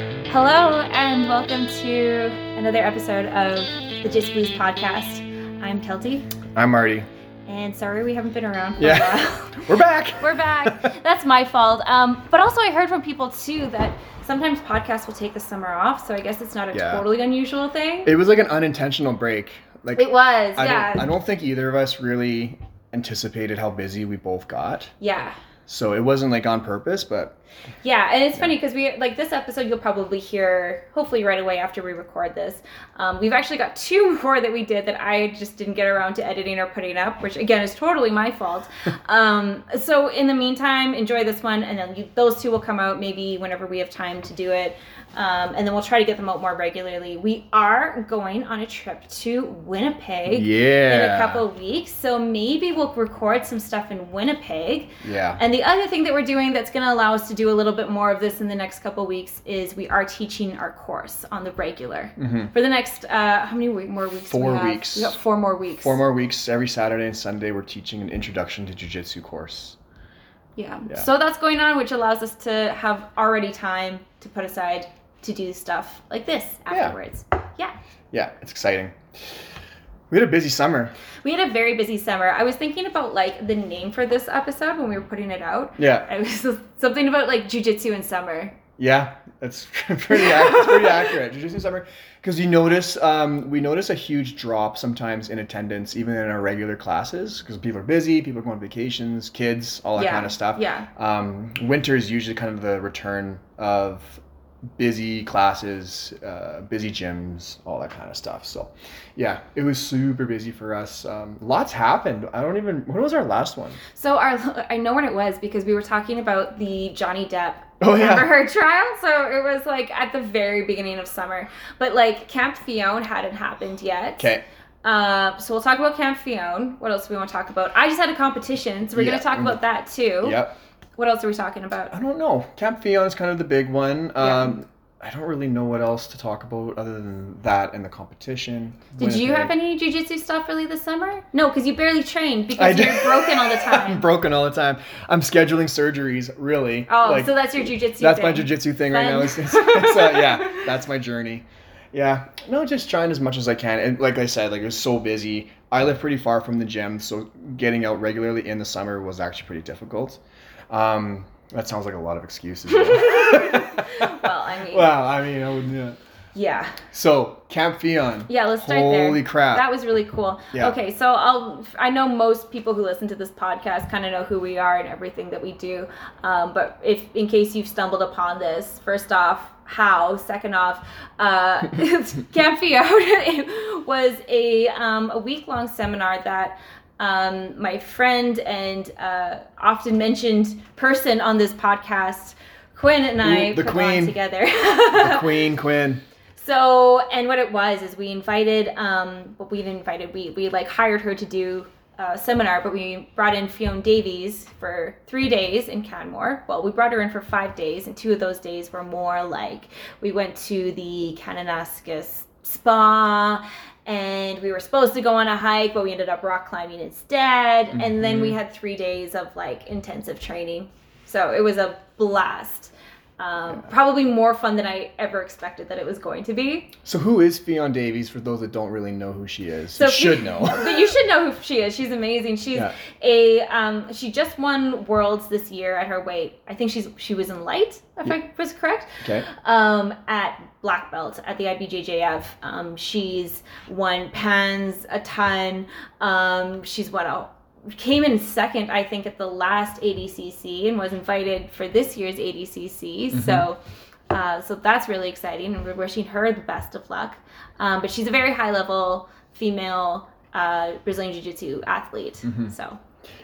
Hello, and welcome to another episode of the Just Blues podcast. I'm Kelty, I'm Marty. and sorry we haven't been around for a Yeah. while. We're back. We're back. That's my fault. Um, but also, I heard from people too that sometimes podcasts will take the summer off, so I guess it's not a Yeah. totally unusual thing. It was like an unintentional break. Like It was, I yeah. don't, I don't think either of us really anticipated how busy we both got. yeah. So it wasn't like on purpose, but Yeah, and it's funny because we like this episode you'll probably hear hopefully right away after we record this. Um, we've actually got two more that we did that I just didn't get around to editing or putting up, which again is totally my fault. um, so in the meantime, enjoy this one, and then you, those two will come out maybe whenever we have time to do it, um, and then we'll try to get them out more regularly. We are going on a trip to Winnipeg. yeah. In a couple of weeks, so maybe we'll record some stuff in Winnipeg. Yeah. And the other thing that we're doing that's going to allow us to do a little bit more of this in the next couple weeks is we are teaching our course on the regular Mhm. for the next uh, how many more weeks? we Four have? weeks. We got four more weeks. Four more weeks every Saturday and Sunday. We're teaching an introduction to jiu-jitsu course. Yeah. Yeah. So that's going on, which allows us to have already time to put aside to do stuff like this afterwards. Yeah. Yeah, it's exciting. We had a busy summer. We had a very busy summer. I was thinking about like the name for this episode when we were putting it out. Yeah. It was something about like jujitsu in summer. Yeah, that's pretty ac- it's pretty accurate. Jiu-jitsu summer, because you notice um, we notice a huge drop sometimes in attendance, even in our regular classes, because people are busy, people are going on vacations, kids, all that Yeah, kind of stuff. yeah. Um, winter is usually kind of the return of busy classes, uh, busy gyms, all that kind of stuff. So, yeah, it was super busy for us. Um, lots happened. I don't even. When was our last one? So our I know when it was because we were talking about the Johnny Depp Oh, yeah. Amber Heard trial. So it was like at the very beginning of summer, but like Camp Ffion hadn't happened yet. Okay. Uh, so we'll talk about Camp Ffion. What else do we want to talk about? I just had a competition, so we're Yeah. gonna talk about that too. Yep. What else are we talking about? I don't know. Camp Ffion is kind of the big one. Um, I don't really know what else to talk about other than that and the competition. Did you have any jujitsu stuff really this summer? No, because you barely trained because did. you're broken all the time. I'm broken all the time. I'm scheduling surgeries, really. oh, Like, so that's your jujitsu. that's my thing. jujitsu thing right now. It's, it's, it's, uh, yeah, that's my journey. Yeah, no, just trying as much as I can. And like I said, like it was so busy. I live pretty far from the gym, so getting out regularly in the summer was actually pretty difficult. Um, that sounds like a lot of excuses. Well, I mean, well, I mean, I wouldn't. Yeah. yeah. So Camp Ffion. Yeah, let's start there. Holy crap. That was really cool. Yeah. Okay, so I'll I know most people who listen to this podcast kind of know who we are and everything that we do. Um, but if in case you've stumbled upon this, first off, how? Second off, uh, Camp Fiona was a um, a week long seminar that. Um, my friend and uh, often mentioned person on this podcast, Quinn and I Ooh, the queen. on together. The Queen Quinn. So, and what it was is we invited, um, what we invited, we, we like hired her to do a seminar, but we brought in Fiona Davies for three days in Canmore. Well, we brought her in for five days, and two of those days were more like we went to the Kananaskis spa and we were supposed to go on a hike, but we ended up rock climbing instead. And then we had three days of like intensive training. So it was a blast. Um, Probably more fun than I ever expected that it was going to be. So who is Ffion Davies for those that don't really know who she is? So you should know. but you should know who she is. She's amazing. She's Yeah. a um, she just won worlds this year at her weight. I think she's she was in light, if I was correct. Okay. Um, at black belt at the IBJJF. Um, she's won pans a ton. Um, she's what out came in second, I think, at the last ADCC and was invited for this year's ADCC. So, uh, so that's really exciting, and we're wishing her the best of luck. Um, but she's a very high level female uh, Brazilian Jiu Jitsu athlete. So,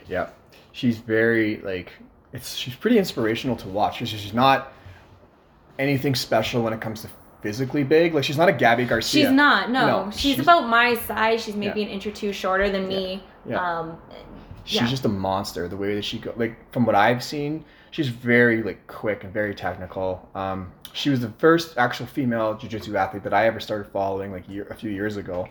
Yeah. She's very like it's she's pretty inspirational to watch. She's, she's not anything special when it comes to physically big. Like she's not a Gabi Garcia. she's not. No, No, she's, she's- about my size. She's maybe Yeah. an inch or two shorter than me. Yeah. Um, She's yeah. just a monster. The way that she go, like from what I've seen, she's very like quick and very technical. Um, she was the first actual female jiu-jitsu athlete that I ever started following like year, a few years ago,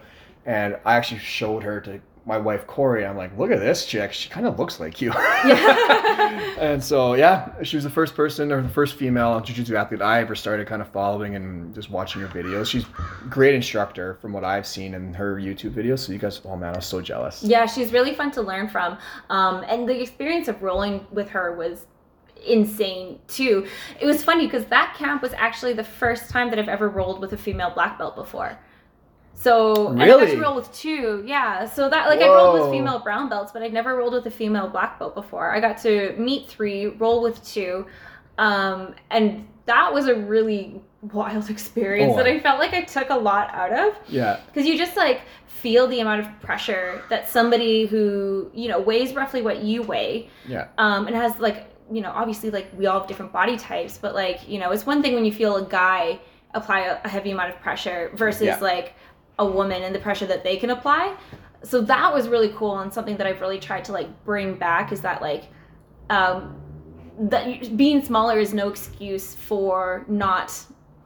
and I actually showed her to my wife Corey. I'm like, look at this chick. She kind of looks like you. Yeah. and so yeah, she was the first person or the first female jiu-jitsu athlete I ever started kind of following and just watching her videos. She's a great instructor from what I've seen in her YouTube videos. So you guys, oh man, I was so jealous. Yeah, she's really fun to learn from. Um, and the experience of rolling with her was insane too. It was funny because that camp was actually the first time that I've ever rolled with a female black belt before. So and I Really? to roll with two, yeah. So that like I rolled with female brown belts, but I'd never rolled with a female black belt before. I got to meet three, roll with two, um, and that was a really wild experience Oh, that I- I felt like I took a lot out of Yeah. because you just like feel the amount of pressure that somebody who you know weighs roughly what you weigh Yeah. um and has like you know obviously like we all have different body types but like you know it's one thing when you feel a guy apply a, a heavy amount of pressure versus Yeah. like a woman and the pressure that they can apply so that was really cool and something that i've really tried to like bring back is that like um that being smaller is no excuse for not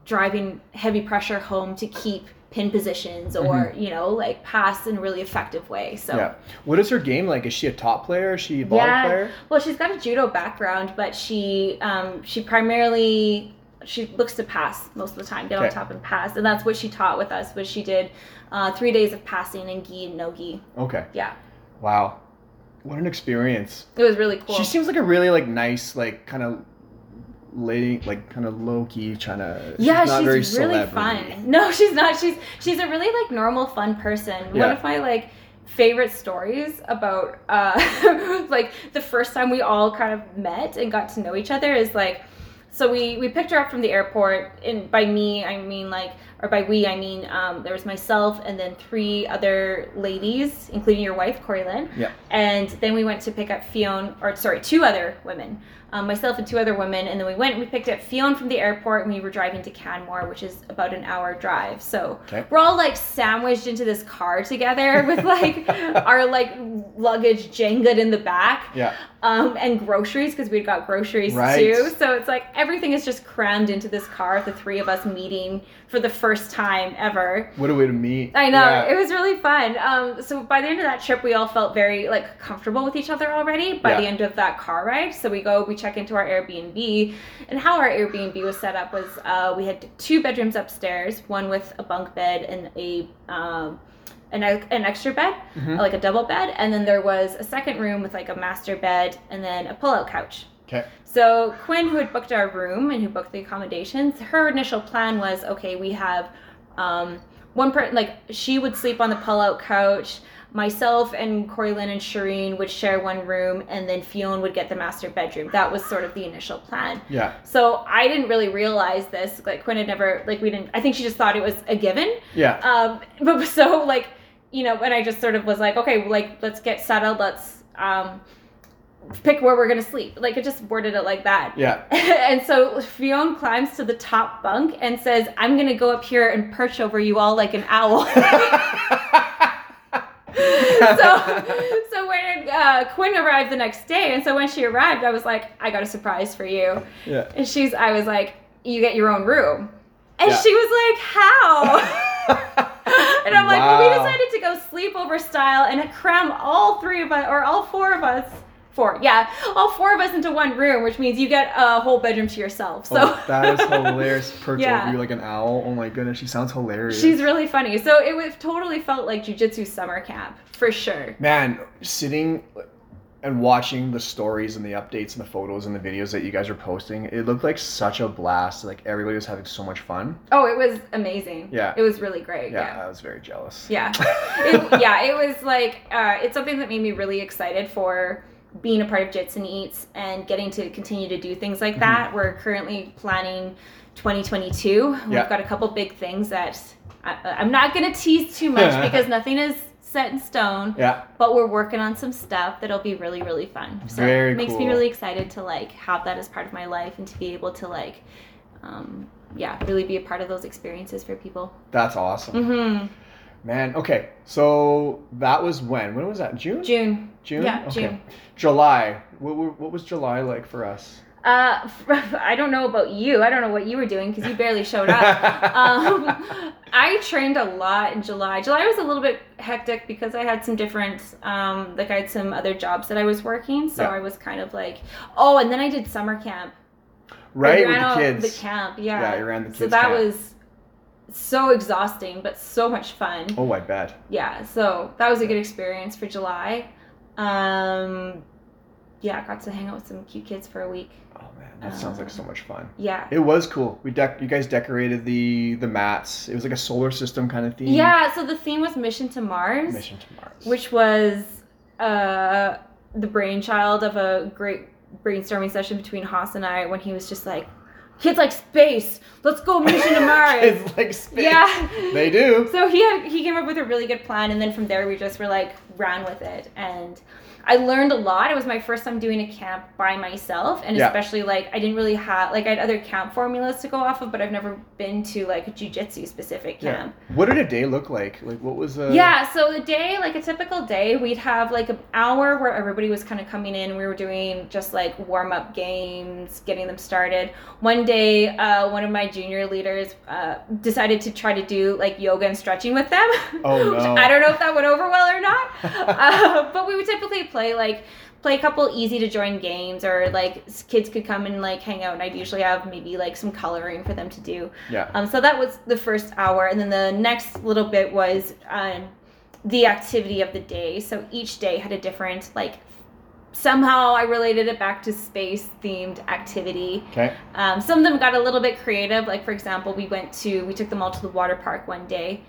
driving heavy pressure home to keep pin positions or you know like pass in a really effective way so Mm-hmm. Yeah. What is her game like? Is she a top player? Is she a bottom Yeah. player? well she's got a judo background but she um she primarily she looks to pass most of the time get on top and pass and that's what she taught with us was she did uh, three days of passing and gi and no gi Okay. yeah Wow. What an experience. it was really cool She seems like a really like nice, like kind of lady, like kind of low key, trying to. yeah, not very she's really celebrity. fun. No, she's not. She's she's a really like normal, fun person. One of my like favorite stories about uh like the first time we all kind of met and got to know each other is like so we we picked her up from the airport and by me I mean like or by we I mean um, there was myself and then three other ladies including your wife Corey Lynn Yeah. and then we went to pick up Ffion, or sorry, two other women, um, myself and two other women. And then we went and we picked up Ffion from the airport and we were driving to Canmore, which is about an hour drive. So Okay. we're all like sandwiched into this car together with like our like luggage jengaed in the back Yeah. um, and groceries because we'd got groceries Right. too. So it's like everything is just crammed into this car, the three of us meeting for the first time ever. What a way to meet. I know Yeah. it was really fun. Um, so by the end of that trip, we all felt very like comfortable with each other already. By Yeah. the end of that car ride, so we go, we check into our Airbnb, and how our Airbnb was set up was uh, we had two bedrooms upstairs, one with a bunk bed and a um, an, an extra bed, Mhm. like a double bed, and then there was a second room with like a master bed and then a pull-out couch. Okay. So Quinn, who had booked our room and who booked the accommodations, her initial plan was okay. We have um, one person like she would sleep on the pull-out couch. Myself and Corey Lynn and Shireen would share one room, and then Ffion would get the master bedroom. That was sort of the initial plan. Yeah. So I didn't really realize this. Like Quinn had never like we didn't. I think she just thought it was a given. Yeah. Um, but so like, you know, and I just sort of was like, okay, like let's get settled. Let's um, pick where we're gonna sleep. Like it just worded it like that. Yeah. and so Ffion climbs to the top bunk and says, "I'm gonna go up here and perch over you all like an owl." so, so when uh, Quinn arrived the next day, and so when she arrived, I was like, "I got a surprise for you." yeah. And she's, I was like, "You get your own room," and Yeah. she was like, "How?" And I'm like, well, we decided to go sleepover style and cram all three of us, or all four of us, four, yeah, all four of us into one room, which means you get a whole bedroom to yourself. So Oh, that is hilarious. Perch Yeah. over you like an owl. Oh my goodness, she sounds hilarious. she's really funny. So it was totally felt like jujitsu summer camp for sure. man sitting and watching the stories and the updates and the photos and the videos that you guys are posting. It looked like such a blast. Like everybody was having so much fun. Oh, it was amazing. Yeah. it was really great. Yeah, Yeah. I was very jealous. Yeah. It, yeah, it was like uh, it's something that made me really excited for being a part of Jits and Eats and getting to continue to do things like that. We're currently planning 2022. We've Yeah. got a couple big things that I, I'm not going to tease too much because nothing is set in stone. Yeah. But we're working on some stuff that'll be really, really fun. So Very it makes me really excited to like have that as part of my life and to be able to like, um, yeah, really be a part of those experiences for people. That's awesome. Mm-hmm. Man, okay. So that was when? When was that? June? June. June? Yeah, Okay. June. July. What, what was July like for us? Uh, I don't know about you. I don't know what you were doing because you barely showed up. um, I trained a lot in July. July was a little bit hectic because I had some different, um, like I had some other jobs that I was working, so Yeah. I was kind of like, oh, and then I did summer camp. Right with the kids. The camp, yeah. Yeah, you ran the kids. so that camp. was so exhausting, but so much fun. Oh, I bet. Yeah, so that was a good experience for July. Um, yeah, I got to hang out with some cute kids for a week. Oh man, that sounds like so much fun. Yeah. It was cool. We dec- you guys decorated the the mats. It was like a solar system kind of theme. Yeah, so the theme was Mission to Mars, Mission to Mars. which was uh, the brainchild of a great brainstorming session between Haas and I when he was just like, kids like space, let's go Mission to Mars. it's like space. yeah. They do. So he had he came up with a really good plan, and then from there we just were like ran with it, and I learned a lot. It was my first time doing a camp by myself, and Yeah. especially like I didn't really have like I had other camp formulas to go off of, but I've never been to like a jujitsu specific Yeah. camp. What did a day look like? Like what was uh Yeah, so the day, like a typical day, we'd have like an hour where everybody was kind of coming in. We were doing just like warm up games, getting them started. One day, uh, one of my junior leaders uh, decided to try to do like yoga and stretching with them. Oh, no. I don't know if that went over well or not. uh, but we would typically play like play a couple easy to join games or like kids could come and like hang out and I'd usually have maybe like some coloring for them to do. Yeah. Um, so that was the first hour, and then the next little bit was um, the activity of the day. So each day had a different like. Somehow I related it back to space themed activity. Okay. Um, some of them got a little bit creative. Like for example, we went to we took them all to the water park one day.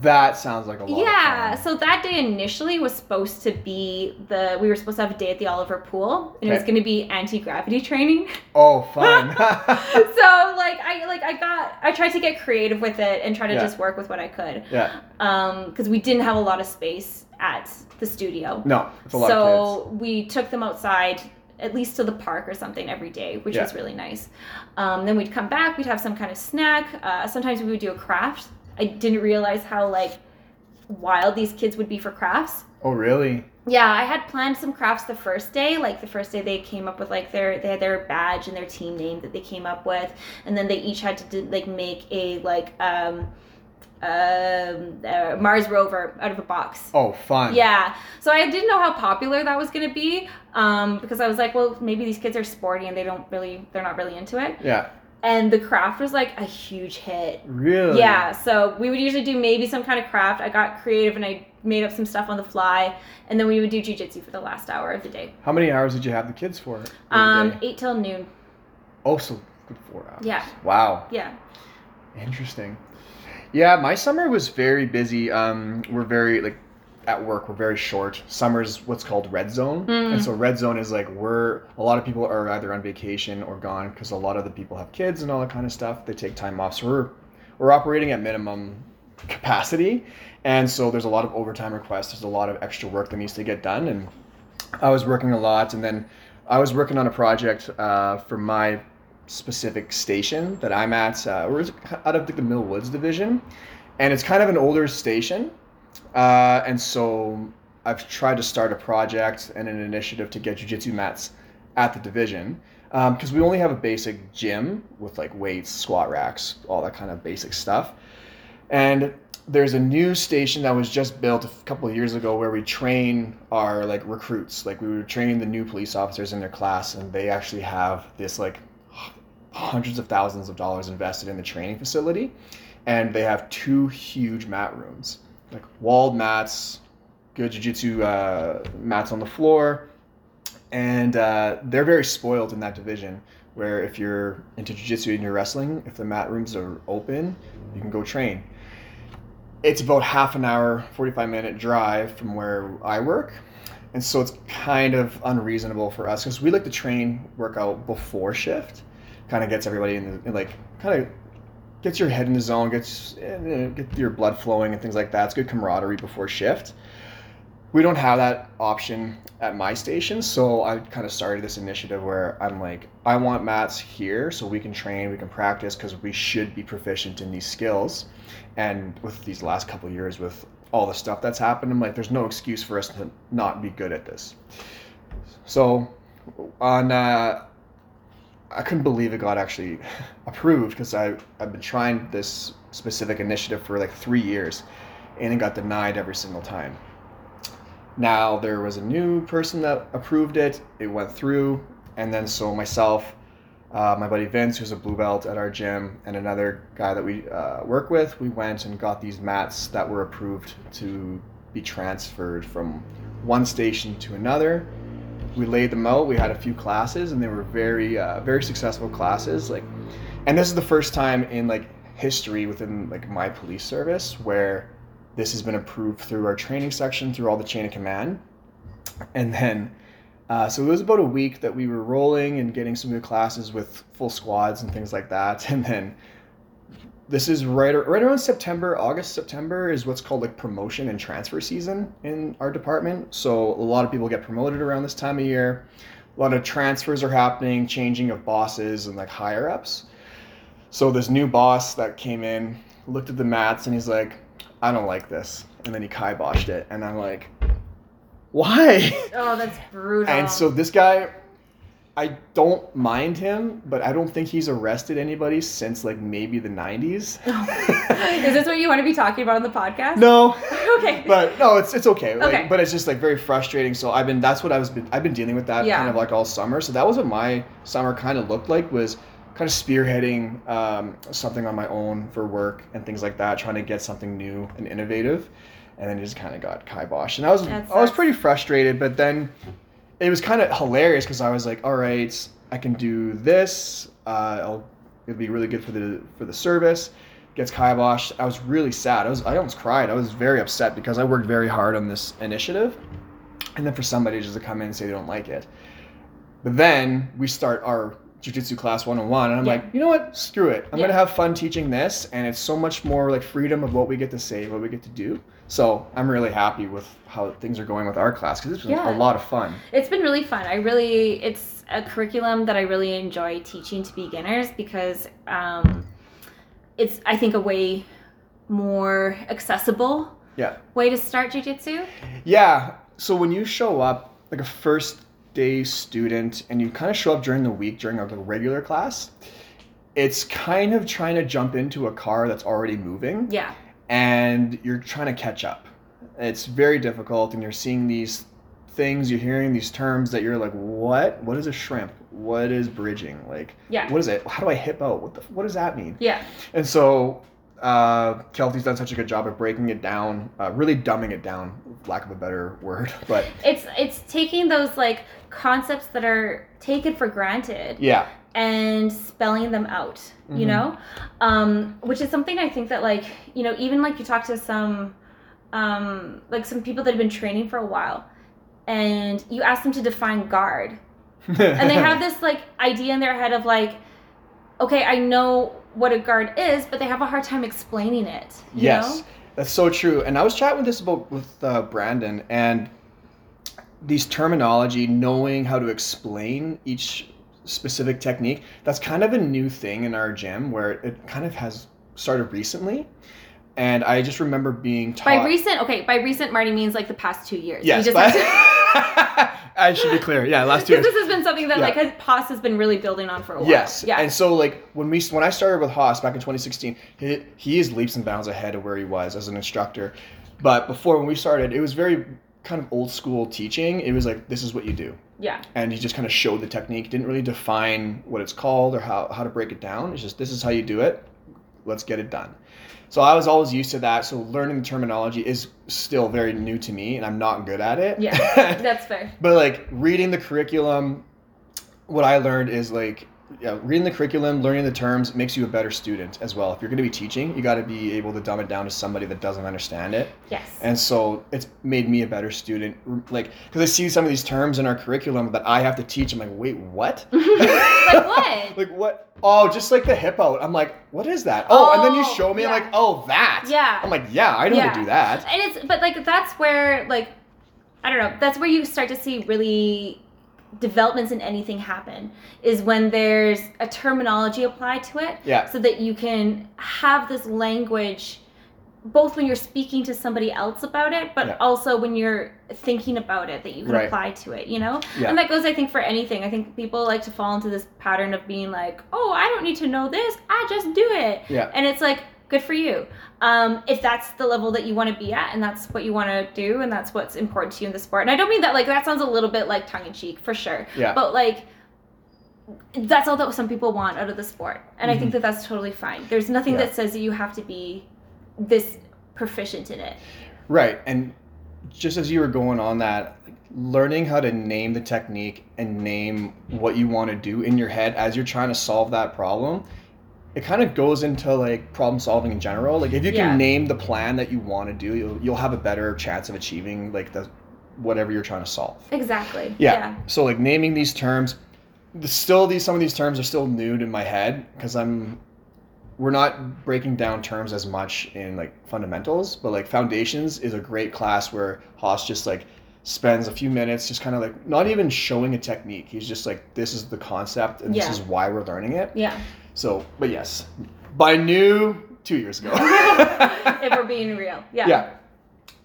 That sounds like a lot. Yeah. So that day initially was supposed to be the we were supposed to have a day at the Oliver Pool, and it was going to be anti gravity training. Oh, fun. so like I like I got I tried to get creative with it and try to Yeah. just work with what I could. yeah. Um, because we didn't have a lot of space at the studio. No, it's a lot of kids. so we took them outside at least to the park or something every day, which Yeah. was really nice. Um, then we'd come back, we'd have some kind of snack. Uh, sometimes we would do a craft. I didn't realize how like wild these kids would be for crafts. Oh, really? Yeah, I had planned some crafts the first day. Like the first day, they came up with like their they had their badge and their team name that they came up with, and then they each had to do, like make a like um um uh, Mars rover out of a box. Oh, fun. Yeah, so I didn't know how popular that was gonna be um, because I was like, well, maybe these kids are sporty and they don't really they're not really into it. Yeah. And the craft was like a huge hit. Really? Yeah, so we would usually do maybe some kind of craft. I got creative and I made up some stuff on the fly, and then we would do jujitsu for the last hour of the day. How many hours did you have the kids for? Um, eight till noon. Oh, so good four hours. Yeah. Wow. Yeah. Interesting. Yeah, my summer was very busy. Um, we're very like at work. We're very short. Summer's what's called red zone, Mm. and so red zone is like we're a lot of people are either on vacation or gone because a lot of the people have kids and all that kind of stuff. They take time off, so we're we're operating at minimum capacity, and so there's a lot of overtime requests. There's a lot of extra work that needs to get done, and I was working a lot, and then I was working on a project uh, for my specific station that I'm at. Uh, we're out of the Mill Woods division, and it's kind of an older station, uh, and so I've tried to start a project and an initiative to get jujitsu mats at the division because we only have a basic gym with like weights, squat racks, all that kind of basic stuff, and there's a new station that was just built a couple of years ago where we train our like recruits. Like we were training the new police officers in their class and they actually have this like hundreds of thousands of dollars invested in the training facility. And they have two huge mat rooms like walled mats good jiu-jitsu uh, mats on the floor. And uh, they're very spoiled in that division where if you're into jiu-jitsu and you're wrestling if the mat rooms are open you can go train. It's about half an hour 45 minute drive from where i work. And so it's kind of unreasonable for us because we like to train workout before shift. Kind of gets everybody in, the, like kind of gets your head in the zone gets eh, get your blood flowing and things like that. It's good camaraderie before shift. We don't have that option at my station so i kind of started this initiative where i'm like i want mats here so we can train we can practice because we should be proficient in these skills. And with these last couple years with all the stuff that's happened i'm like there's no excuse for us to not be good at this. So on uh, I couldn't believe it got actually approved because I I've been trying this specific initiative for like three years, and it got denied every single time. Now there was a new person that approved it. It went through, and then so myself, uh, my buddy Vince, who's a blue belt at our gym, and another guy that we uh, work with, we went and got these mats that were approved to be transferred from one station to another. We laid them out. We had a few classes, and they were very, uh, very successful classes. Like, and this is the first time in like history within like my police service where this has been approved through our training section, through all the chain of command, and then. Uh, so it was about a week that we were rolling and getting some new classes with full squads and things like that, and then this is right right around September, August, September is what's called like promotion and transfer season in our department. So a lot of people get promoted around this time of year. A lot of transfers are happening, changing of bosses and like higher ups. So this new boss that came in looked at the mats and he's like, "I don't like this," and then he kiboshed it, and I'm like, "Why?" Oh, that's brutal. And so this guy, I don't mind him, but I don't think he's arrested anybody since like maybe the 90s. is this what you want to be talking about on the podcast? no, okay. but no, it's it's okay. Like, Okay. But it's just like very frustrating. So I've been that's what I was been, I've been dealing with that Yeah. kind of like all summer. So that was what my summer kind of looked like was kind of spearheading um, something on my own for work and things like that, trying to get something new and innovative. And then it just kind of got kiboshed, and I was I was pretty frustrated. But then it was kind of hilarious because I was like, all right, I can do this. Uh, I'll, it'll be really good for the for the service. Gets kiboshed. I was really sad. I was I almost cried. I was very upset because I worked very hard on this initiative, and then for somebody just to come in and say they don't like it. But then we start our jujitsu class 101 and I'm Yeah. like, you know what? Screw it. I'm Yeah. gonna have fun teaching this and it's so much more like freedom of what we get to say, what we get to do. So I'm really happy with how things are going with our class because it's been Yeah. a lot of fun. It's been really fun. I really, it's a curriculum that I really enjoy teaching to beginners because um, it's, I think, a way more accessible Yeah. way to start jujitsu. Yeah. So when you show up like a first day student and you kind of show up during the week during a regular class, it's kind of trying to jump into a car that's already moving Yeah. And you're trying to catch up. It's very difficult and you're seeing these things, you're hearing these terms that you're like, what? What is a shrimp? What is bridging? Like, Yeah. what is it? How do I hip out? What the, what does that mean? Yeah. And so uh, Kelty's done such a good job of breaking it down, uh, really dumbing it down, lack of a better word. But It's, it's taking those like concepts that are taken for granted yeah, and spelling them out you Mhm. know um, which is something i think that like you know even like you talk to some um, like some people that have been training for a while and you ask them to define guard and they have this like idea in their head of like okay i know what a guard is but they have a hard time explaining it you yes, know? that's so true. And I was chatting with this about with uh, Brandon and these terminology, knowing how to explain each specific technique. That's kind of a new thing in our gym where it kind of has started recently. And I just remember being taught. by recent okay by recent marty means like the past two years Yes, You just but- to- I should be clear. Yeah, last two years. this has been something that Yeah. like has, Haas has been really building on for a while Yes. yeah And so like when we when I started with Haas back in 2016, he, he is leaps and bounds ahead of where he was as an instructor. But before when we started, it was very kind of old school teaching. It was like this is what you do. yeah And he just kind of showed the technique, didn't really define what it's called or how, how to break it down. It's just this is how you do it. Let's get it done. So I was always used to that. So learning the terminology is still very new to me and I'm not good at it. Yeah, that's fair. But like reading the curriculum, what I learned is like yeah, reading the curriculum, learning the terms makes you a better student as well. If you're going to be teaching, you got to be able to dumb it down to somebody that doesn't understand it. Yes. And so it's made me a better student. Like, because I see some of these terms in our curriculum that I have to teach. I'm like, wait, what? like what? like what? Oh, just like the hip out. I'm like, what is that? Oh, and then you Oh, show me. I'm like, oh, that. Yeah. I'm like, yeah, I know how to do that. and it's but like that's where like I don't know, that's where you start to see really developments in anything happen is when there's a terminology applied to it Yeah. so that you can have this language both when you're speaking to somebody else about it, but Yeah. also when you're thinking about it, that you can Right. apply to it, you know? Yeah. And that goes, I think, for anything. I think people like to fall into this pattern of being like, oh, I don't need to know this, I just do it. Yeah. And it's like, good for you. Um, if that's the level that you want to be at and that's what you want to do and that's what's important to you in the sport. And I don't mean that like that sounds a little bit like tongue in cheek for sure. Yeah. But like, that's all that some people want out of the sport. And I think that that's totally fine. There's nothing Mm-hmm. Yeah. that says that you have to be this proficient in it. Right. And just as you were going on that, learning how to name the technique and name what you want to do in your head as you're trying to solve that problem, it kind of goes into like problem solving in general. Like if you can Yeah. name the plan that you want to do, you'll you'll have a better chance of achieving like the whatever you're trying to solve. Exactly. Yeah. So like naming these terms, the, still these some of these terms are still new in my head because I'm we're not breaking down terms as much in like fundamentals, but like foundations is a great class where Haas just like spends a few minutes just kind of like not even showing a technique. He's just like this is the concept and Yeah. this is why we're learning it. Yeah. So, but yes, by new two years ago. if we're being real. Yeah. yeah.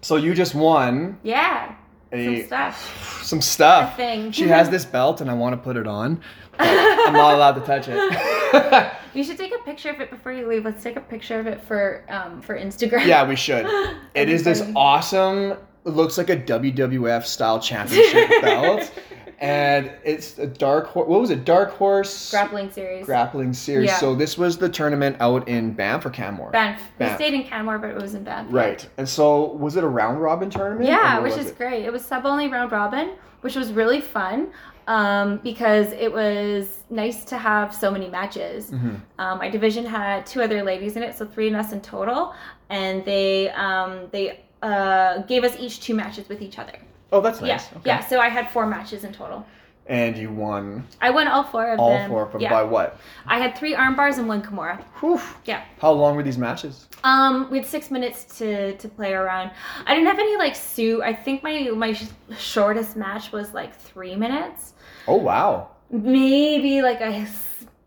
So you just won Yeah. Some stuff. some A stuff. thing. She has this belt and I want to put it on. I'm not allowed to touch it. You should take a picture of it before you leave. Let's take a picture of it for um for Instagram. yeah, we should. It is this awesome, looks like a WWF style championship belt. And it's a dark horse. What was it? Dark horse grappling series. grappling series. Yeah. So this was the tournament out in Banff or Canmore. Banff. We stayed in Canmore, but it was in Banff. Right. And so was it a round robin tournament? Yeah, which is it? great. It was sub only round robin, which was really fun um, because it was nice to have so many matches. Mhm. Um, my division had two other ladies in it, so three of us in total, and they um, they uh, gave us each two matches with each other. Oh, that's nice. Yeah, Okay. yeah. So I had four matches in total. And you won I won all four of all them. four of them yeah. by what? I had three arm bars and one Kimura. Whew. Yeah. How long were these matches? Um, we had six minutes to to play around. I didn't have any like suit. I think my my sh- shortest match was like three minutes, Oh wow. maybe like a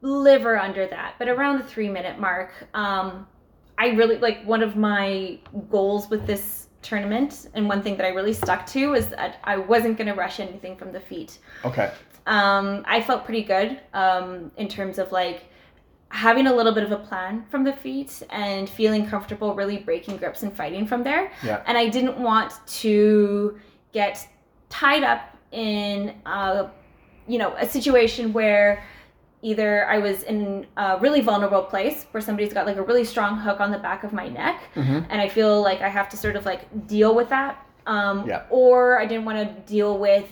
sliver under that, but around the three minute mark. Um, I really like one of my goals with this tournament, and one thing that I really stuck to was that I wasn't going to rush anything from the feet. Okay. um, I felt pretty good um, in terms of like having a little bit of a plan from the feet and feeling comfortable really breaking grips and fighting from there. Yeah. And I didn't want to get tied up in a, you know, a situation where either I was in a really vulnerable place where somebody's got like a really strong hook on the back of my neck hmm and I feel like I have to sort of like deal with that. Um, Yeah. Or I didn't want to deal with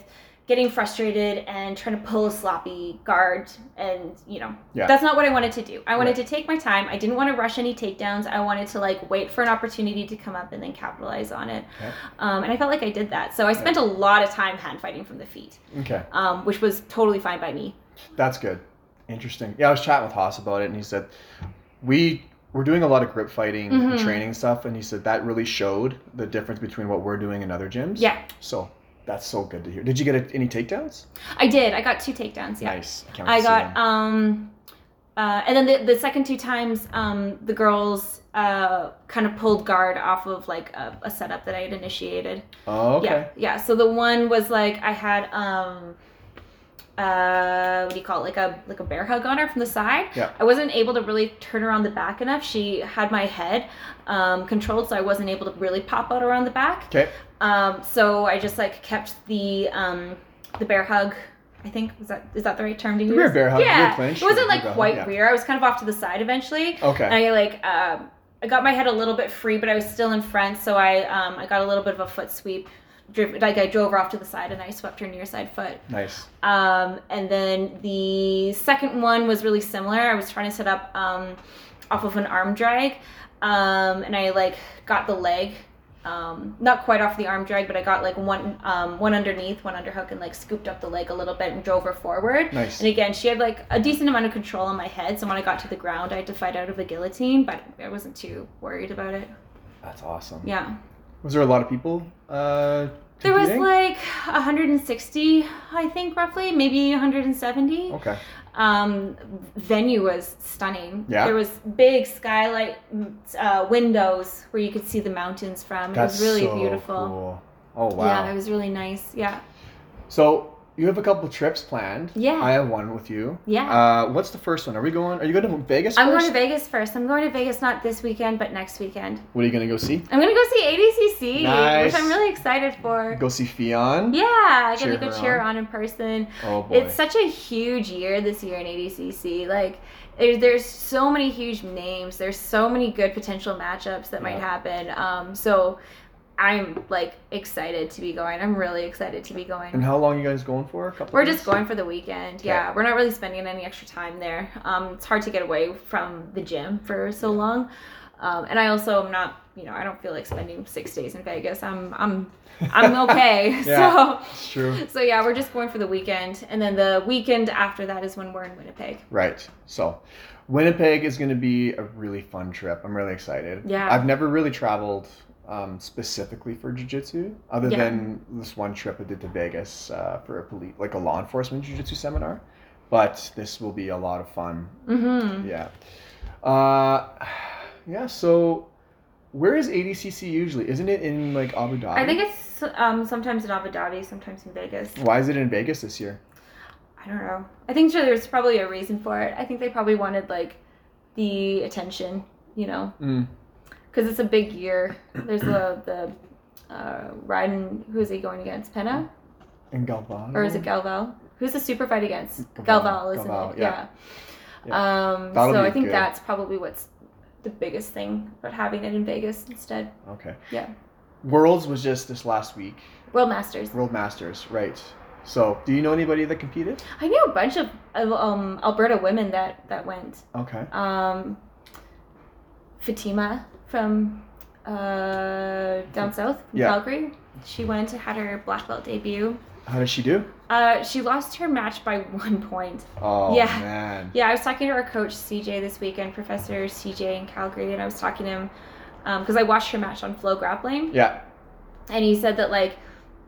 getting frustrated and trying to pull a sloppy guard, and you know, Yeah. that's not what I wanted to do. I wanted Right. to take my time. I didn't want to rush any takedowns. I wanted to like wait for an opportunity to come up and then capitalize on it. Okay. Um, and I felt like I did that. So I spent a lot of time hand fighting from the feet, Okay. um, which was totally fine by me. That's good. Interesting. Yeah, I was chatting with Haas about it, and he said we we're doing a lot of grip fighting and Mhm. training stuff, and he said that really showed the difference between what we're doing in other gyms. Yeah, So that's so good to hear. Did you get a, any takedowns? I did. I got two takedowns. Yeah. Nice. I see got um uh and then the, the second two times um the girls uh kind of pulled guard off of like a, a setup that I had initiated. Oh, okay. Yeah. Yeah. So the one was like I had um uh what do you call it? Like a like a bear hug on her from the side. Yeah. I wasn't able to really turn around the back enough. She had my head um controlled so I wasn't able to really pop out around the back. Okay. Um, so I just like kept the um, the bear hug. I think was that is that the right term to use? rear bear hug, Yeah, rear it wasn't like bear hug, quite yeah. rear. I was kind of off to the side eventually. Okay. And I like um, I got my head a little bit free, but I was still in front, so I um, I got a little bit of a foot sweep. Driv- like I drove her off to the side and I swept her near side foot. nice. Um, and then the second one was really similar. I was trying to set up um, off of an arm drag, um, and I like got the leg, um, not quite off the arm drag, but I got like one um, one underneath, one underhook, and like scooped up the leg a little bit and drove her forward. Nice. And again, she had like a decent amount of control on my head, so when I got to the ground, I had to fight out of a guillotine, but I wasn't too worried about it. That's awesome. Yeah. Was there a lot of people? Uh, There was like 160, I think, roughly, maybe 170. Okay. Um, venue was stunning. Yeah. There was big skylight uh, windows where you could see the mountains from. That's it was really so beautiful. Cool. Oh wow. Yeah, it was really nice. Yeah. So you have a couple trips planned. Yeah. I have one with you. Yeah. Uh, what's the first one? Are we going? Are you going to Vegas I'm going to Vegas first. I'm going to Vegas not this weekend, but next weekend. What are you going to go see? I'm going to go see ADCC, Nice. which I'm really excited for. Go see Ffion. Yeah, I Cheer get to go cheer on. on in person. Oh boy. It's such a huge year this year in ADCC. Like, there's, there's so many huge names. There's so many good potential matchups that might Yeah. happen. Um, so I'm like excited to be going. I'm really excited to be going. and how long you guys going for? A couple. We're days? just going for the weekend. Yeah, we're not really spending any extra time there. Um, it's hard to get away from the gym for so long. Um, and I also am not, you know, I don't feel like spending six days in Vegas. I'm, I'm, I'm okay. Yeah. It's true. So, so yeah, we're just going for the weekend, and then the weekend after that is when we're in Winnipeg. Right. So, Winnipeg is going to be a really fun trip. I'm really excited. Yeah. I've never really traveled um, specifically for jiu-jitsu other Yeah. than this one trip I did to Vegas uh, for a police, like a law enforcement jiu-jitsu seminar. But this will be a lot of fun. Mm-hmm. Yeah. Uh, yeah. So, where is ADCC usually? Isn't it in like Abu Dhabi? I think it's um, sometimes in Abu Dhabi, sometimes in Vegas. Why is it in Vegas this year? I don't know. I think sure there's probably a reason for it. I think they probably wanted like the attention, you know, Mm. Because it's a big year. There's the the uh, Ryden. Who is he going against? Penna In Galvano? or is it Galvão? Who's the super fight against? Galvão. Galvão, isn't Galvão, it? yeah. Yeah. Um, so I think good. that's probably what's the biggest thing about having it in Vegas instead. Okay. Yeah. Worlds was just this last week. World Masters. World Masters, right? So, do you know anybody that competed? I knew a bunch of of, um, Alberta women that that went. Okay. um, Fatima from uh, down south, from Yeah. Calgary. She went to had her black belt debut. How did she do? Uh, she lost her match by one point. Oh Yeah. man. Yeah, I was talking to our coach CJ this weekend, Professor CJ in Calgary, and I was talking to him because I watched her match on Flow Grappling, Yeah. and he said that like,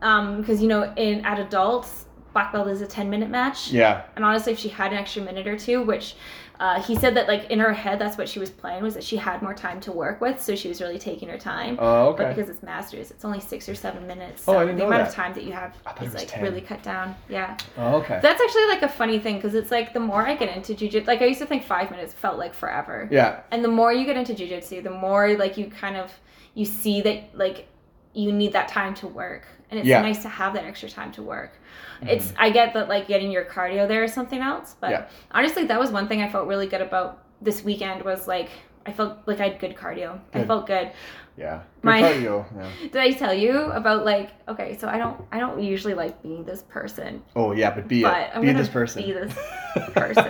because you know, in at adults, black belt is a ten minute match. Yeah. And honestly, if she had an extra minute or two, which uh, he said that like in her head, that's what she was playing was that she had more time to work with, so she was really taking her time. Oh, okay But because it's masters, it's only six or seven minutes. Oh, I didn't the know amount that. of time that you have I thought it is like 10. really cut down. Yeah, Oh, okay. that's actually like a funny thing because it's like the more I get into jujitsu, like I used to think five minutes felt like forever, yeah. and the more you get into jujitsu, the more like you kind of you see that like you need that time to work, and it's Yeah. nice to have that extra time to work. Mm-hmm. It's I get that like getting your cardio there is something else, but Yeah. honestly, that was one thing I felt really good about this weekend was like I felt like I had good cardio. I felt good. Yeah. Good My- cardio. Yeah. Did I tell you about like okay, so I don't I don't usually like being this person, Oh yeah, but be but it. I'm Be this person. be this person.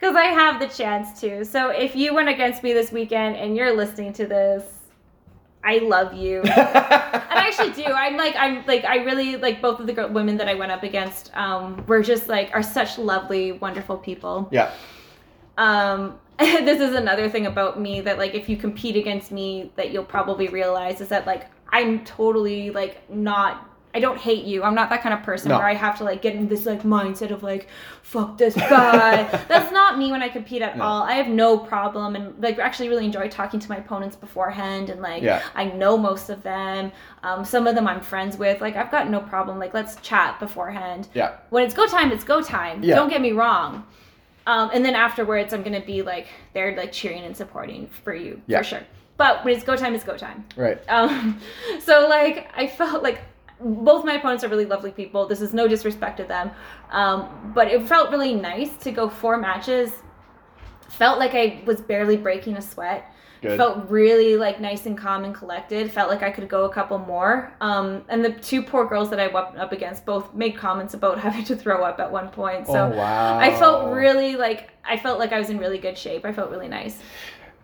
because I have the chance to. So if you went against me this weekend and you're listening to this, I love you. And I actually do. I'm like, I'm like, I really like both of the girl, women that I went up against. Um, were just like are such lovely, wonderful people. yeah. Um, this is another thing about me that like if you compete against me, that you'll probably realize is that like I'm totally like not. I don't hate you. I'm not that kind of person No. where I have to like get in this like mindset of like, fuck this guy. That's not me when I compete at No. all. I have no problem and like actually really enjoy talking to my opponents beforehand and like Yeah. I know most of them. Um, some of them I'm friends with. Like I've got no problem. Like let's chat beforehand. Yeah. When it's go time, it's go time. Yeah. Don't get me wrong. Um, and then afterwards, I'm gonna be like they're like cheering and supporting for you Yeah. for sure. But when it's go time, it's go time. Right. Um, so like I felt like both my opponents are really lovely people. This is no disrespect to them, um, but it felt really nice to go four matches. Felt like I was barely breaking a sweat. Good. Felt really like nice and calm and collected. Felt like I could go a couple more. Um, and the two poor girls that I went up against both made comments about having to throw up at one point. So oh wow. I felt really like I felt like I was in really good shape. I felt really nice.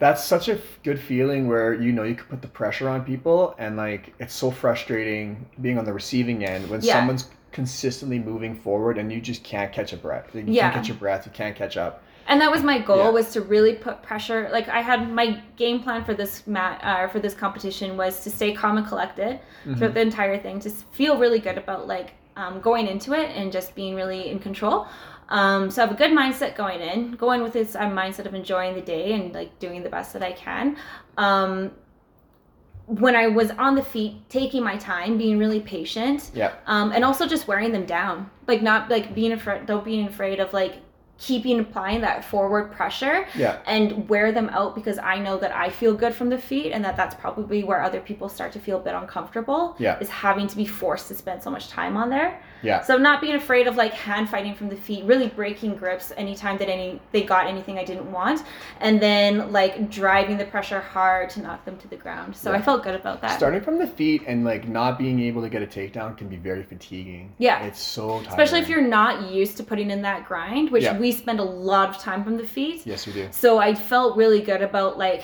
That's such a f- good feeling where you know you can put the pressure on people, and like it's so frustrating being on the receiving end when Yeah. someone's consistently moving forward and you just can't catch a breath. You Yeah. can't catch your breath. You can't catch up. And that was my goal Yeah. was to really put pressure. Like I had my game plan for this mat uh, for this competition was to stay calm and collected Mm-hmm. throughout the entire thing, to feel really good about like um, going into it and just being really in control. Um, so I have a good mindset going in, going with this uh, mindset of enjoying the day and like doing the best that I can. Um, when I was on the feet, taking my time, being really patient, Yeah. um, and also just wearing them down, like not like being afraid, don't being afraid of like keeping applying that forward pressure Yeah. and wear them out because I know that I feel good from the feet and that that's probably where other people start to feel a bit uncomfortable Yeah. is having to be forced to spend so much time on there. Yeah. So not being afraid of like hand fighting from the feet, really breaking grips anytime that any they got anything I didn't want, and then like driving the pressure hard to knock them to the ground. So I felt good about that. Starting from the feet and like not being able to get a takedown can be very fatiguing. Yeah. It's so tiring. Especially if you're not used to putting in that grind, which Yeah. we spend a lot of time from the feet. Yes, we do. So I felt really good about like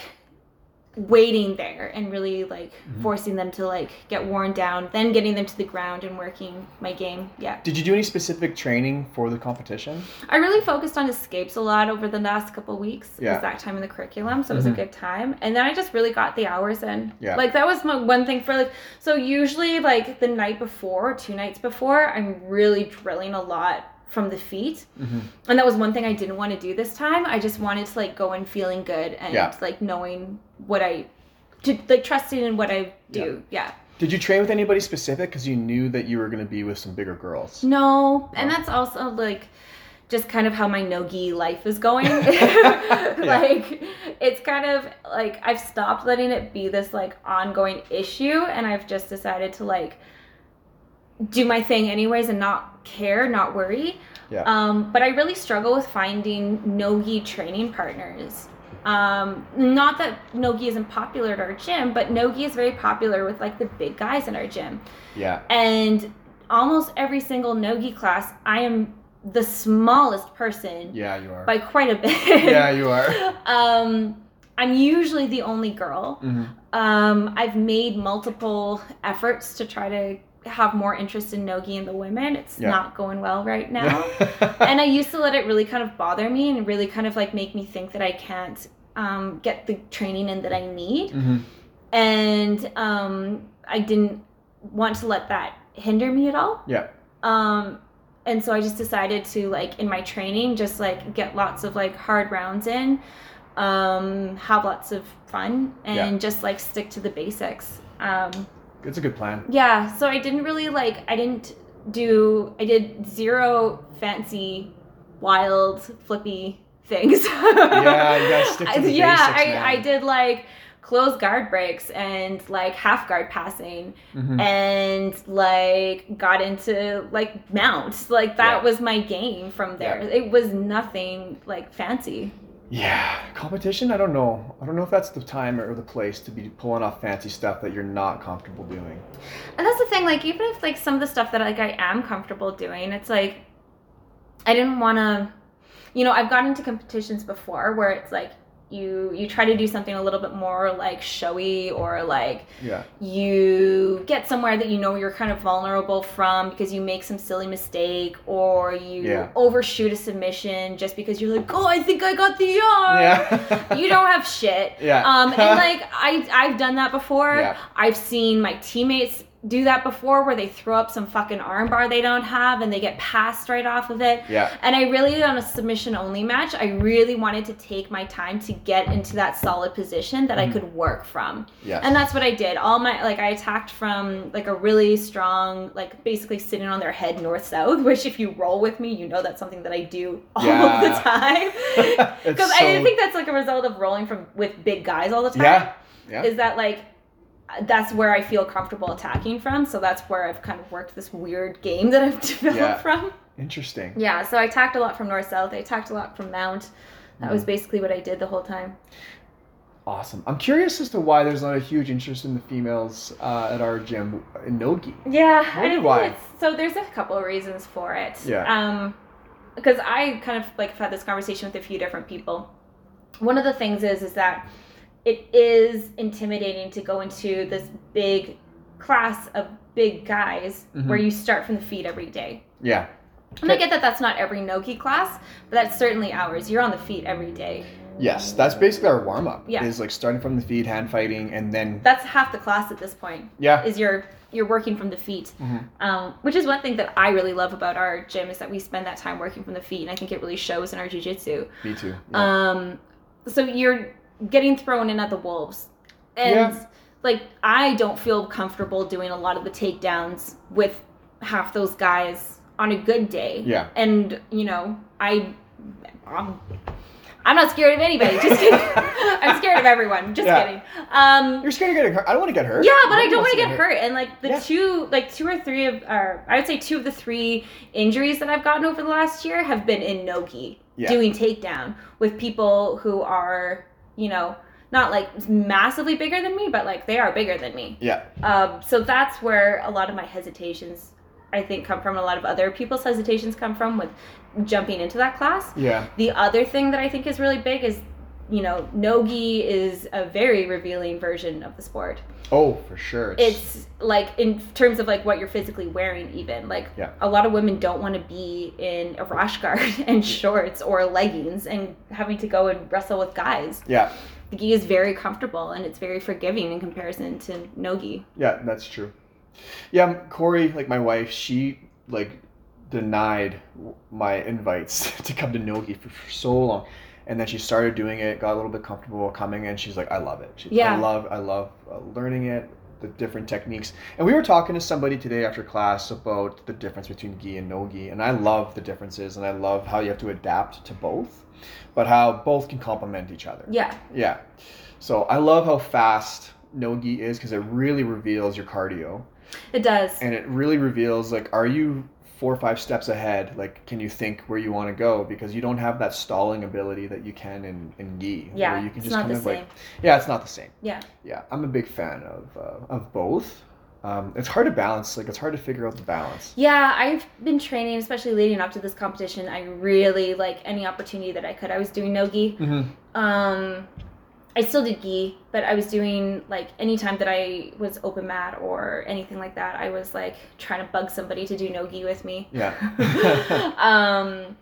waiting there and really like Mm-hmm. forcing them to like get worn down, then getting them to the ground and working my game. Yeah. Did you do any specific training for the competition? I really focused on escapes a lot over the last couple weeks. Yeah. was that time in the curriculum, so it was a good time. And then I just really got the hours in. Yeah. Like that was my one thing for like so usually like the night before, two nights before, I'm really drilling a lot from the feet. Mm-hmm. And that was one thing I didn't want to do this time. I just wanted to like go in feeling good and Yeah. like knowing what I to like trusting in what I do. Yeah. Did you train with anybody specific because you knew that you were going to be with some bigger girls? No, and that's also like just kind of how my nogi life is going. like it's kind of like I've stopped letting it be this like ongoing issue and I've just decided to like do my thing anyways and not care, not worry. Yeah. Um, but I really struggle with finding nogi training partners. Um, not that nogi isn't popular at our gym, but nogi is very popular with like the big guys in our gym Yeah. and almost every single nogi class i am the smallest person Yeah, you are. by quite a bit yeah, you are. um i'm usually the only girl hmm um i've made multiple efforts to try to have more interest in nogi and the women it's Yeah. not going well right now and i used to let it really kind of bother me and really kind of like make me think that i can't um, get the training in that i need hmm and um, I didn't want to let that hinder me at all. Yeah. Um, and so I just decided to like in my training, just like get lots of like hard rounds in, um, have lots of fun, and Yeah. just like stick to the basics. Um, It's a good plan. yeah. So I didn't really like. I didn't do. I did zero fancy, wild, flippy things. Yeah, you gotta stick to the yeah, basics, I, man. I did like close guard breaks and like half guard passing Mhm. and like got into like mounts. Like that Yeah. was my game from there. Yeah. It was nothing like fancy. Yeah, competition. I don't know. I don't know if that's the time or the place to be pulling off fancy stuff that you're not comfortable doing. And that's the thing, like even if like some of the stuff that like I am comfortable doing, it's like I didn't want to you know, I've gotten into competitions before where it's like you you try to do something a little bit more like showy or like Yeah. you get somewhere that you know you're kind of vulnerable from because you make some silly mistake or you Yeah. overshoot a submission just because you're like, oh, I think I got the yarn. Yeah. You don't have shit. Yeah. Um, and like I I've done that before. Yeah. I've seen my teammates do that before where they throw up some fucking armbar they don't have and they get passed right off of it. Yeah. And I really, on a submission only match, I really wanted to take my time to get into that solid position that I Mhm. could work from. Yeah. And that's what I did. All my like I attacked from like a really strong, like basically sitting on their head north south, which if you roll with me, you know that's something that I do all Yeah. of the time. It's Because I think that's like a result of rolling from with big guys all the time. Yeah. Yeah. Is that like that's where I feel comfortable attacking from. So that's where I've kind of worked this weird game that I've developed Yeah. from. Interesting. Yeah, so I attacked a lot from north south. I attacked a lot from mount. That was Mhm. basically what I did the whole time. Awesome. I'm curious as to why there's not a huge interest in the females uh, at our gym in Nogi. Yeah, I don't why. it's so. There's a couple of reasons for it. Yeah. Um, because I kind of like have had this conversation with a few different people. One of the things is is that it is intimidating to go into this big class of big guys Mhm. where you start from the feet every day. Yeah. And I get that that's not every Nogi class, but that's certainly ours. You're on the feet every day. Yes, that's basically our warm up. Yeah. Is like starting from the feet, hand fighting, and then That's half the class at this point. yeah. Is you're you're working from the feet, Mhm. um, which is one thing that I really love about our gym is that we spend that time working from the feet, and I think it really shows in our jujitsu. Me too. Yeah. Um, so you're getting thrown in at the wolves, and Yeah. like I don't feel comfortable doing a lot of the takedowns with half those guys on a good day. Yeah. And you know, I, I'm, I'm not scared of anybody. Just kidding. I'm scared of everyone. Just Yeah. kidding. Um, You're scared of getting hurt. I don't want to get hurt. yeah, but I don't want to get hurt. And like the Yeah. two, like two or three of, or I would say two of the three injuries that I've gotten over the last year have been in nogi, Yeah. doing takedown with people who are, you know, not like massively bigger than me, but like they are bigger than me. Yeah. Um, so that's where a lot of my hesitations, I think, come from. A lot of other people's hesitations come from with jumping into that class. Yeah. The other thing that I think is really big is, you know, nogi is a very revealing version of the sport Oh, for sure. it's like in terms of like what you're physically wearing even like Yeah. a lot of women don't want to be in a rash guard and shorts or leggings and having to go and wrestle with guys yeah. the gi is very comfortable and it's very forgiving in comparison to nogi Yeah, that's true. Yeah, Corey, like my wife, she like denied my invites to come to Nogi for, for so long, and then she started doing it, got a little bit comfortable coming in. She's like, I love it. She, Yeah. I love, I love uh, learning it, the different techniques. And we were talking to somebody today after class about the difference between gi and no gi, and I love the differences, and I love how you have to adapt to both, but how both can complement each other. yeah Yeah. So I love how fast no-gi is because it really reveals your cardio it does and it really reveals like are you four or five steps ahead like can you think where you want to go because you don't have that stalling ability that you can in, in gi yeah where you can it's just not kind the of same like yeah it's not the same yeah yeah i'm a big fan of uh, of both um, it's hard to balance like it's hard to figure out the balance Yeah, I've been training, especially leading up to this competition. I really like any opportunity that I could. I was doing nogi. mm-hmm. Um, I still did gi, but I was doing like anytime that I was open mat or anything like that, I was like trying to bug somebody to do no gi with me. yeah um,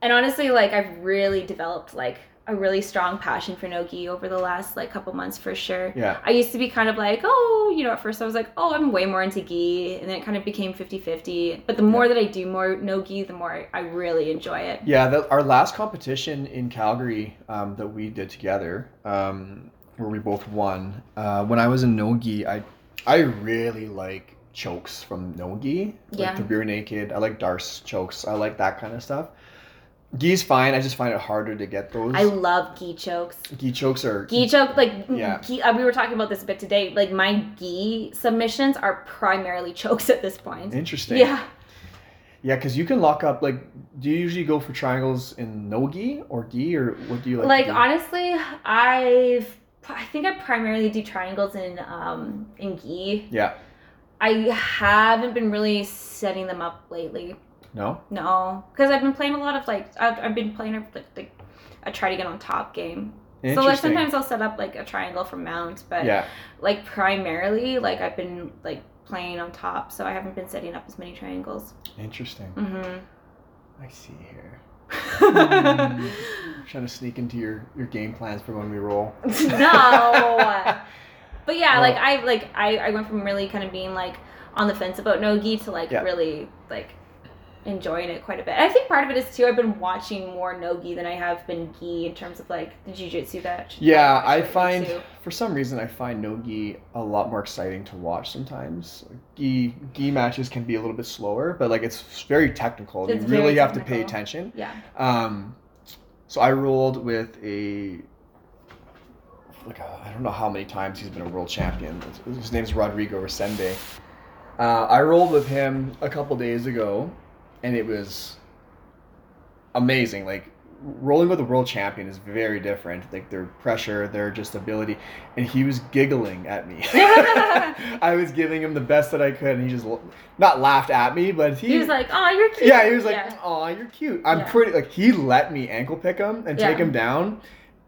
and honestly, like I've really developed like a really strong passion for no gi over the last like couple months for sure. yeah I used to be kind of like, oh, you know, at first I was like, oh, I'm way more into gi. And then it kind of became 50 50. But the more that I do more no gi, the more I, really enjoy it. Yeah, the, our last competition in Calgary um, that we did together, um, where we both won. Uh, when I was in nogi, I I really like chokes from nogi, like Yeah. the rear naked. I like darce chokes. I like that kind of stuff. Gi's fine. I just find it harder to get those. I love gi chokes. gi chokes are Gi choke, like, Yeah. uh, we were talking about this a bit today. Like, my gi submissions are primarily chokes at this point. interesting. Yeah. yeah, because you can lock up. Like, do you usually go for triangles in no gi or gi, or what do you like? Like, honestly, I've. I think I primarily do triangles in um in gi. yeah, I haven't been really setting them up lately. No, No, because I've been playing a lot of like I've, I've been playing a, like, like a try to get on top game. So like sometimes I'll set up like a triangle for mount, but yeah, like primarily like I've been like playing on top, so I haven't been setting up as many triangles. interesting. Mm-hmm. I see here. Mm. Trying to sneak into your your game plans for when we roll. no, but yeah, Well- like I like I I went from really kind of being like on the fence about nogi to like Yeah. really like enjoying it quite a bit. I think part of it is too I've been watching more nogi than I have been gi in terms of like the jujitsu that. Yeah, I find jujitsu. for some reason I find no gi a lot more exciting to watch sometimes. Gi gi matches can be a little bit slower, but like it's very technical. It's you very really have to pay attention. Yeah. Um, so I rolled with a like I don't know how many times he's been a world champion. His name's Rodrigo Resende. Uh, I rolled with him a couple days ago, and it was amazing. Like rolling with a world champion is very different. Like their pressure, their just ability, and he was giggling at me. I was giving him the best that I could, and he just not laughed at me, but he, He was like, "Oh, you're cute." yeah, he was like, Yeah. "Aw, you're cute." I'm Yeah. pretty like he let me ankle pick him and take him down,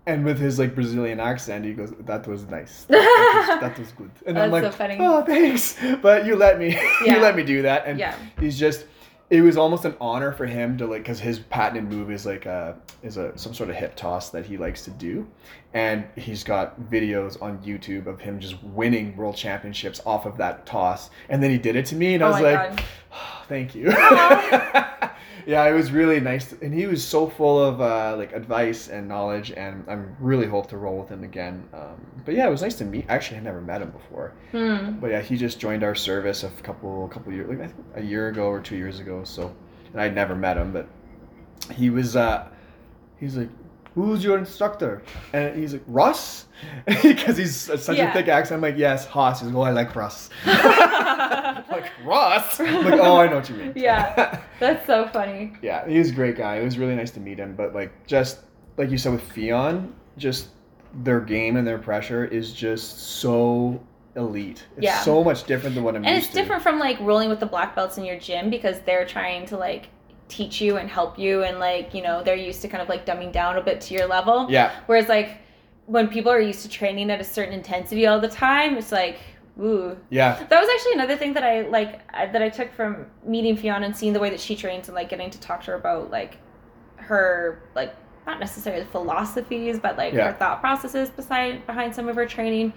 and with his like Brazilian accent, he goes, "That was nice. That was, that was good." And I'm That's like, so funny. "Oh, thanks," but you let me, Yeah. you let me do that, and yeah. he's just it was almost an honor for him to like because his patented move is like a is a some sort of hip toss that he likes to do and he's got videos on youtube of him just winning world championships off of that toss and then he did it to me and i Oh was like God. "Oh, thank you yeah it was really nice to- and he was so full of uh, like advice and knowledge and i'm really hope to roll with him again um, but yeah it was nice to meet actually i never met him before Hmm. but yeah, he just joined our service a couple couple years, like I think a year ago or two years ago. So, and I'd never met him, but he was. uh He's like, "Who's your instructor?" And he's like, "Russ," because he's such Yeah. a thick accent. I'm like, "Yes, Haas." He's like, "Oh, I like Russ." I'm like I'm like, "Oh, I know what you mean." Yeah. That's so funny. yeah, he was a great guy. It was really nice to meet him. But like, just like you said with Ffion, just their game and their pressure is just so elite. It's Yeah. so much different than what I'm And used it's to. different from like rolling with the black belts in your gym because they're trying to like teach you and help you and like, you know, they're used to kind of like dumbing down a bit to your level. Yeah, Whereas like when people are used to training at a certain intensity all the time, it's like, ooh. yeah, That was actually another thing that I like I- that I took from meeting Ffion and seeing the way that she trains and like getting to talk to her about like her like not necessarily philosophies but like Yeah. her thought processes beside behind some of her training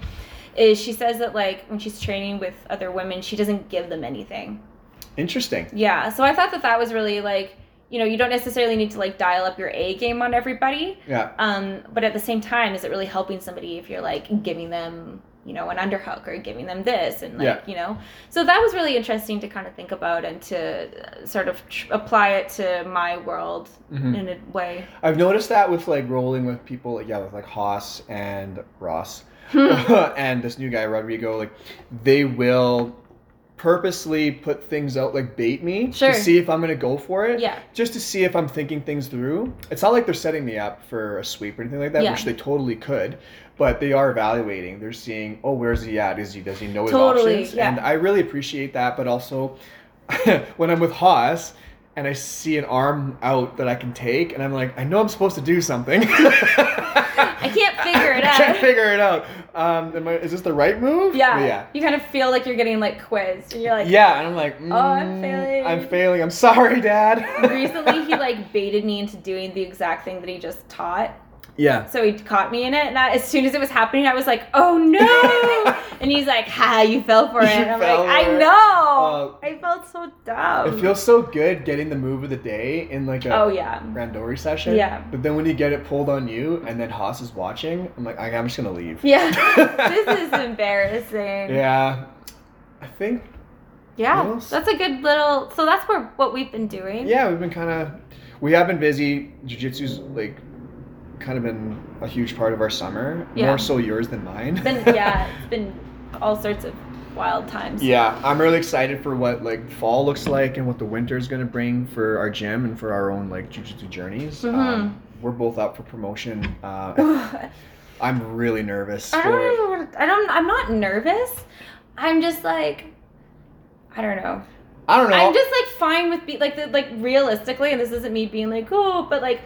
is she says that like when she's training with other women she doesn't give them anything interesting. yeah so i thought that that was really like you know you don't necessarily need to like dial up your a game on everybody Yeah, um, but at the same time, is it really helping somebody if you're like giving them, you know, an underhook or giving them this and like, Yeah. you know? So that was really interesting to kind of think about and to uh, sort of tr- apply it to my world Mhm. in a way. I've noticed that with like rolling with people, like, yeah, with like Haas and Ross and this new guy Rodrigo, like they will purposely put things out like bait me Sure. to see if I'm gonna go for it. yeah. just to see if I'm thinking things through. It's not like they're setting me up for a sweep or anything like that, Yeah. which they totally could. But they are evaluating. They're seeing, oh, where's he at? Is he does he know his Totally, options? yeah. And I really appreciate that. But also, when I'm with Haas and I see an arm out that I can take, and I'm like, I know I'm supposed to do something. I can't figure it out. I can't figure it out. Um, I, is this the right move? Yeah. Yeah. You kind of feel like you're getting like quizzed and you're like, Yeah, and I'm like, Oh, I'm mm, failing. I'm failing. I'm sorry, Dad. Recently, he like baited me into doing the exact thing that he just taught. Yeah. So he caught me in it, and I, as soon as it was happening, I was like, "Oh no!" and he's like, "Ha, you fell for it." And I'm like, "I it. know." Uh, I felt so dumb. It feels so good getting the move of the day in like a oh yeah, randori session. Yeah. But then when you get it pulled on you and then Haas is watching, I'm like, "I- I'm just gonna leave. yeah. this is embarrassing. Yeah. I think Yeah, that's a good little. So that's where what we've been doing. yeah, we've been kind of we have been busy. Jiu-jitsu's like kind of been a huge part of our summer. Yeah. More so yours than mine. It's been yeah, it's been all sorts of wild times. Yeah, I'm really excited for what like fall looks like and what the winter is going to bring for our gym and for our own like jiu-jitsu journeys. Mhm. Um, we're both up for promotion. Uh, I'm really nervous. I don't even. I don't. I'm not nervous. I'm just like, I don't know. I don't know. I'm just like fine with be like the, like realistically, and this isn't me being like oh, but like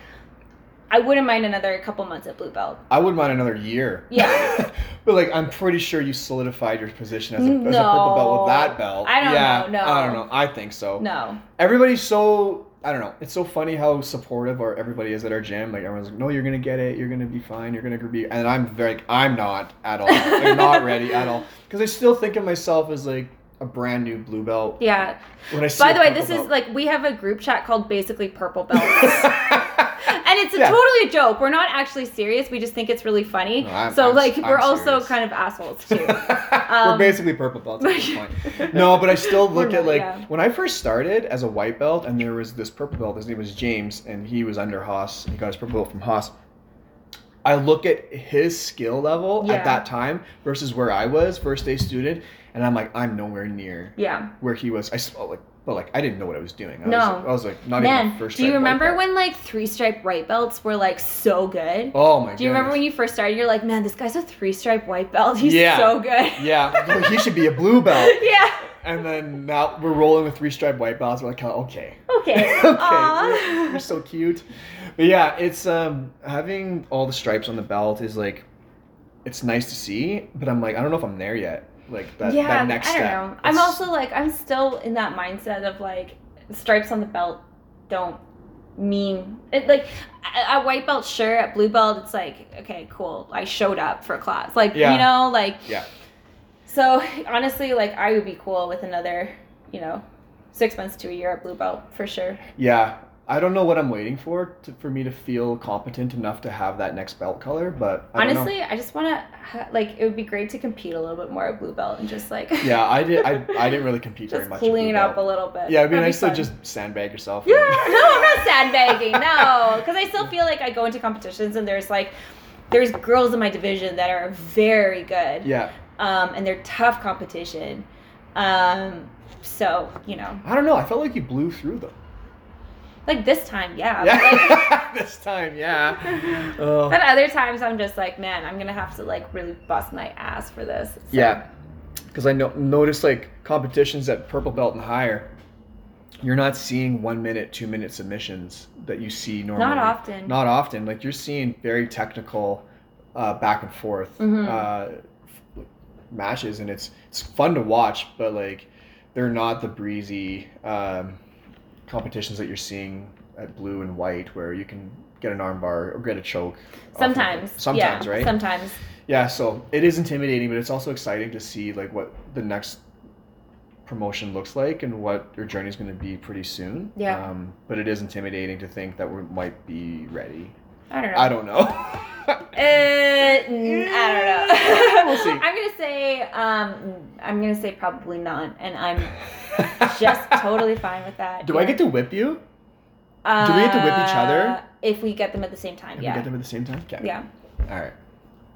I wouldn't mind another couple months at blue belt. I wouldn't mind another year. Yeah. but like, I'm pretty sure you solidified your position as a, as a purple belt with that belt. I don't yeah, know, no. I don't know. I think so. No. Everybody's so. I don't know. It's so funny how supportive our everybody is at our gym. Like everyone's like, "No, you're gonna get it. You're gonna be fine. You're gonna be." And I'm very. I'm not at all. I'm not ready at all because I still think of myself as like a brand new blue belt. Yeah. When I see By the way, this is like we have a group chat called basically purple belts. And it's a Yeah. totally a joke. We're not actually serious. We just think it's really funny. No, I'm- so I'm- like I'm we're also kind of assholes too. We're Um, basically purple belts at this point. No, but I still look at like yeah. when I first started as a white belt, and there was this purple belt. His name was James, and he was under Haas. He got his purple belt from Haas. I look at his skill level Yeah. at that time versus where I was, first day student, and I'm like, I'm nowhere near Yeah. where he was. I oh, like, but like I didn't know what I was doing. I No. was, I was like not even Man, a first. do you remember when like three stripe white belts were like so good? Oh my. God. Do you remember when you first started? You're like, man, this guy's a three stripe white belt. He's Yeah. so good. Yeah, he should be a blue belt. yeah. And then now we're rolling with three stripe white belts. We're like, oh, okay. Okay. okay, you're, you're so cute. But yeah, it's um having all the stripes on the belt is like, it's nice to see. But I'm like, I don't know if I'm there yet. Like that, yeah, that next I don't step. know. I'm also like, I'm still in that mindset of like, stripes on the belt don't mean it like a, a white belt sure at blue belt it's like okay cool i showed up for class like Yeah. you know like Yeah. so honestly like i would be cool with another you know six months to a year at blue belt for sure Yeah. I don't know what I'm waiting for to, for me to feel competent enough to have that next belt color, but I don't know. honestly i just want to ha- like it would be great to compete a little bit more at blue belt and just like Yeah, I did. I, I didn't really compete very much. clean up a little bit Yeah, it'd be That'd nice to just sandbag yourself. Yeah, no, I'm not sandbagging. No, because I still feel like I go into competitions and there's like, there's girls in my division that are very good, Yeah. um, and they're tough competition. Um, so you know, I don't know. I felt like you blew through them. Like this time, yeah. But, like, this time, yeah. Oh. but other times, I'm just like, man, I'm gonna have to like really bust my ass for this. So, Yeah, because I no- noticed like competitions at purple belt and higher, you're not seeing one minute, two minute submissions that you see normally. Not often. Not often. Like you're seeing very technical, uh, back and forth Mhm. uh, f- matches, and it's it's fun to watch, but like they're not the breezy um, competitions that you're seeing at blue and white, where you can get an armbar or get a choke. off of. Sometimes. Sometimes, yeah, right? Sometimes. Yeah, so it is intimidating, but it's also exciting to see like what the next promotion looks like and what your journey is going to be pretty soon. Yeah. Um, but it is intimidating to think that we might be ready. I don't know. I don't know. Uh, I don't know. We'll see. I'm gonna say, um, I'm gonna say probably not, and I'm just totally fine with that. Do I get to whip you? do we get to whip each other? Uh, If we get them at the same time, If yeah. we get them at the same time? Okay. Yeah. All right.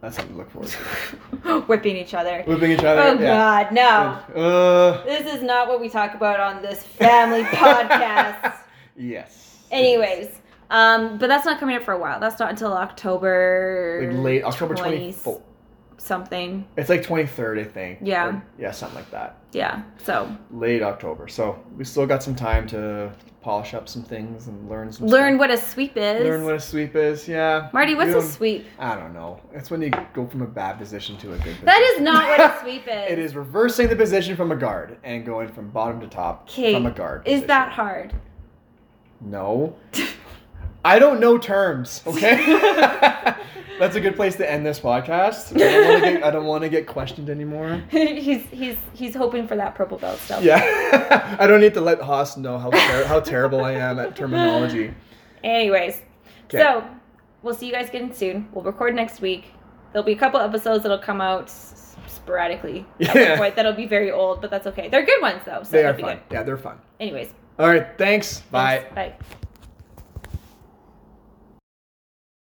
That's something to look forward to. Whipping each other. Whipping each other? Oh yeah. God, no. Uh, This is not what we talk about on this family podcast. yes. Anyways, um, but that's not coming up for a while. That's not until October. Like late October 20 24th. Something. It's like 23rd, I think. Yeah. Or- yeah, something like that. Yeah. So late October. So we still got some time to polish up some things and learn some learn stuff. what a sweep is. learn what a sweep is. Yeah. Marty, what's You a sweep? I don't know. It's when you go from a bad position to a good position. That is not what a sweep is. It is reversing the position from a guard and going from bottom to top Okay, from a guard. Is that hard? No. I don't know terms. Okay. That's a good place to end this podcast. I don't want to get. I don't want to get questioned anymore. he's he's he's hoping for that purple belt still. Yeah. I don't need to let Haas know how ter- how terrible I am at terminology. Anyways, so we'll see you guys again soon. We'll record next week. There'll be a couple episodes that'll come out sporadically Yeah. point that'll be very old, but that's okay. They're good ones though. So They are fun. Yeah, they're fun. Anyways, All right. Thanks. Bye. thanks. Bye.